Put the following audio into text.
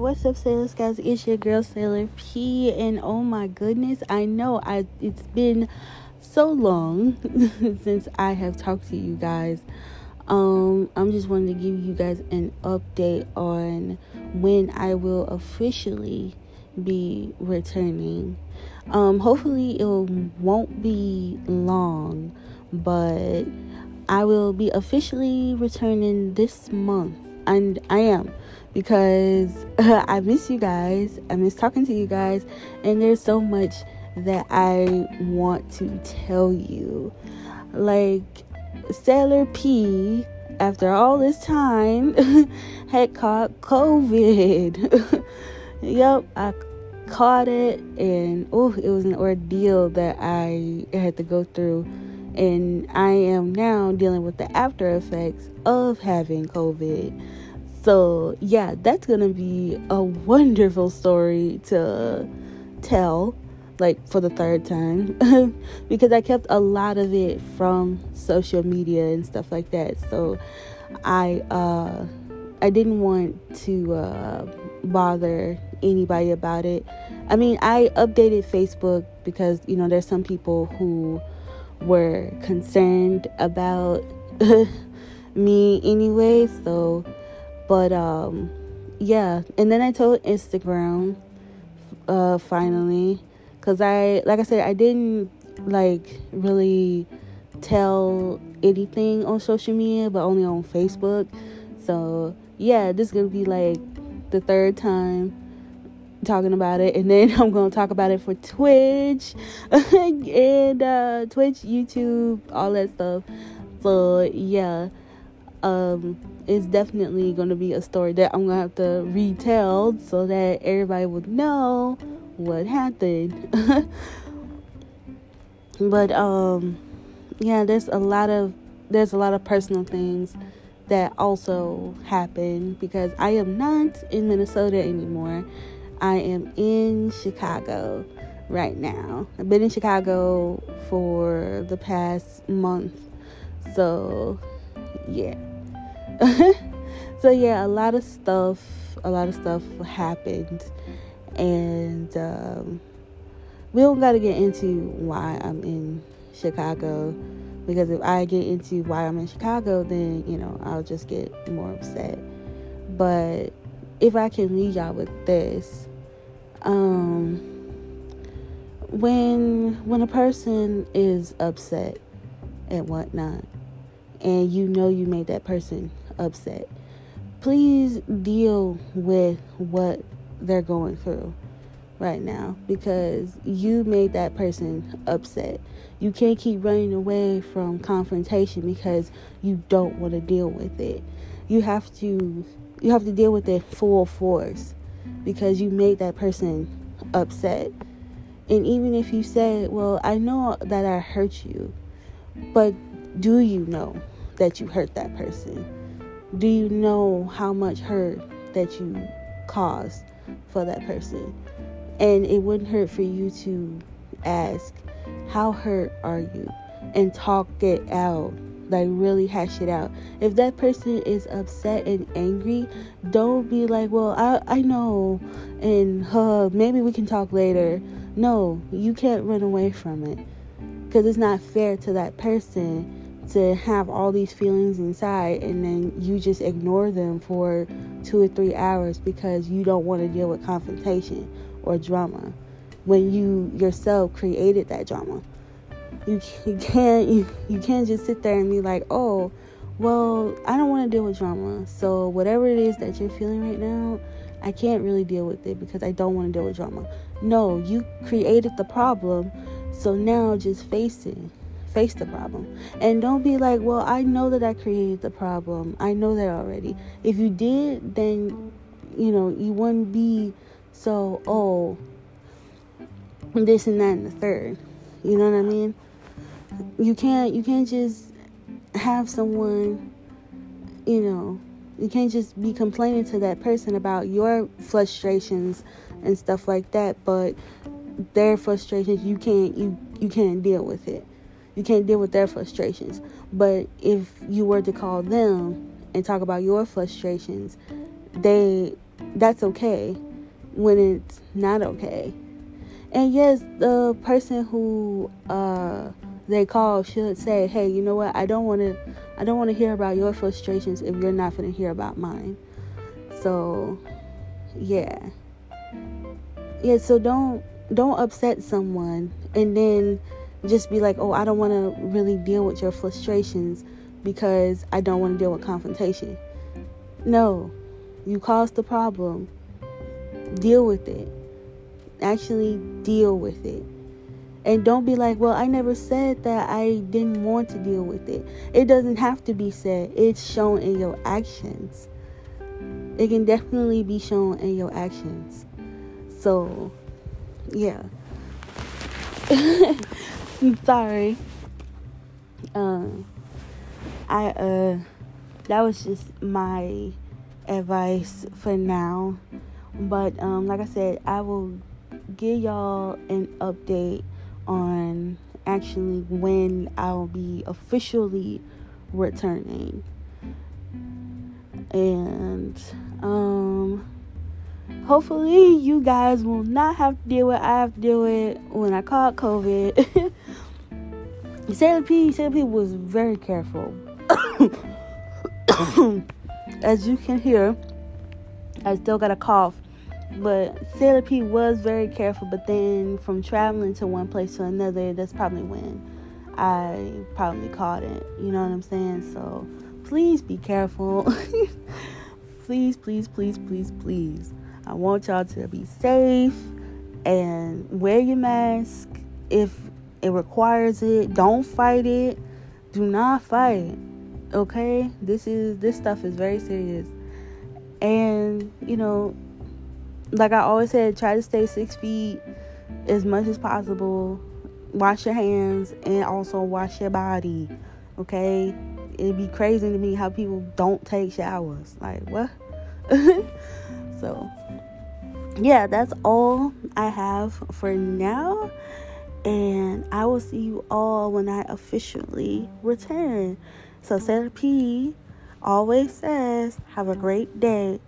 what's up, Sailors guys? It's your girl Sailor P, and oh my goodness, I know I it's been so long since I have talked to you guys. Um, I'm just wanting to give you guys an update on when I will officially be returning. Um, hopefully it won't be long, but I will be officially returning this month, and I am because I miss you guys. I miss talking to you guys, and there's so much that I want to tell you. Like Sailor P, after all this time, had caught COVID. yep, I caught it, and oh, it was an ordeal that I had to go through. And I am now dealing with the after effects of having COVID so, yeah, that's going to be a wonderful story to tell, like for the third time, because I kept a lot of it from social media and stuff like that. So, I uh, I didn't want to uh, bother anybody about it. I mean, I updated Facebook because you know there's some people who were concerned about me anyway, so but um yeah, and then I told Instagram uh finally cuz I like I said I didn't like really tell anything on social media but only on Facebook. So, yeah, this is to be like the third time talking about it and then I'm going to talk about it for Twitch and uh Twitch, YouTube, all that stuff. So, yeah um, it's definitely going to be a story that I'm going to have to retell so that everybody would know what happened. but um, yeah, there's a lot of there's a lot of personal things that also happen because I am not in Minnesota anymore. I am in Chicago right now. I've been in Chicago for the past month. So, yeah. so yeah, a lot of stuff, a lot of stuff happened, and um, we don't got to get into why I'm in Chicago because if I get into why I'm in Chicago, then you know I'll just get more upset. But if I can leave y'all with this, um, when when a person is upset and whatnot, and you know you made that person upset. Please deal with what they're going through right now because you made that person upset. You can't keep running away from confrontation because you don't want to deal with it. You have to you have to deal with it full force because you made that person upset. And even if you say, "Well, I know that I hurt you," but do you know that you hurt that person? do you know how much hurt that you caused for that person? And it wouldn't hurt for you to ask, How hurt are you? and talk it out. Like, really hash it out. If that person is upset and angry, don't be like, Well, I, I know, and uh, maybe we can talk later. No, you can't run away from it because it's not fair to that person to have all these feelings inside and then you just ignore them for two or three hours because you don't want to deal with confrontation or drama when you yourself created that drama. You, you can't you, you can't just sit there and be like, oh, well, I don't want to deal with drama. So whatever it is that you're feeling right now, I can't really deal with it because I don't want to deal with drama. No, you created the problem, so now just face it face the problem. And don't be like, well, I know that I created the problem. I know that already. If you did, then, you know, you wouldn't be so, oh, this and that and the third. You know what I mean? You can't, you can't just have someone, you know, you can't just be complaining to that person about your frustrations and stuff like that, but their frustrations you can't you you can't deal with it you can't deal with their frustrations. But if you were to call them and talk about your frustrations, they that's okay when it's not okay. And yes, the person who uh, they call should say, "Hey, you know what? I don't want to. I don't want to hear about your frustrations if you're not going to hear about mine." So, yeah, yeah. So don't don't upset someone and then just be like, "Oh, I don't want to really deal with your frustrations because I don't want to deal with confrontation." No, you caused the problem. Deal with it. Actually, deal with it. And don't be like, well, I never said that I didn't want to deal with it. It doesn't have to be said, it's shown in your actions. It can definitely be shown in your actions. So, yeah. I'm sorry. Um, I, uh, that was just my advice for now. But um, like I said, I will give y'all an update on actually when I'll be officially returning. And um hopefully you guys will not have to deal with I have to deal with when I caught COVID. Sailor P Sailor P was very careful. As you can hear, I still got a cough. But P was very careful, but then from traveling to one place to another, that's probably when I probably caught it. You know what I'm saying? So please be careful. please, please, please, please, please. I want y'all to be safe and wear your mask if it requires it. Don't fight it. Do not fight. Okay? This is this stuff is very serious. And, you know, like I always said, try to stay six feet as much as possible. Wash your hands and also wash your body. Okay? It'd be crazy to me how people don't take showers. Like, what? so, yeah, that's all I have for now. And I will see you all when I officially return. So, Sailor P always says, have a great day